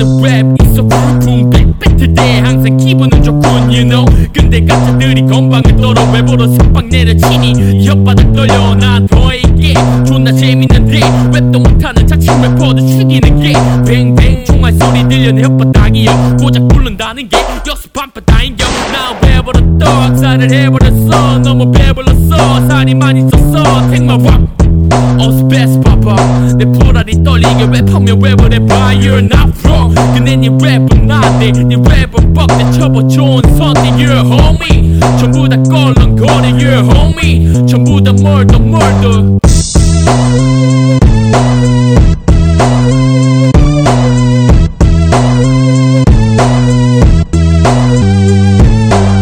하는 랩 It's a full 백팩트 대 항상 기분은 좋군 you know. 근데 가짜들이 건방을 떨어 외부로 석방 내려치니 혓바닥 떨려. 나 더있게. 존나 재밌는데 랩도 못하는 자칭 래퍼들 죽이는 게 뱅뱅. 총알 소리 들려 내 혓바닥이여 고작 부른다는 게 여수 반파 다인경 나 외부로 떠 학살을 해버렸어. 너무 배불렀어. 살이 많이 쪘어. 택마 왁 어스 베스트 파파 내 불알이 떨리게 랩하면 랩을 해봐 You're not wrong. 근데 네 랩은 나대 네 랩은 뻑대 쳐봐 좋은 선택 You're homie. 전부 다 껄렁거려 You're homie. 전부 다 멀더 멀더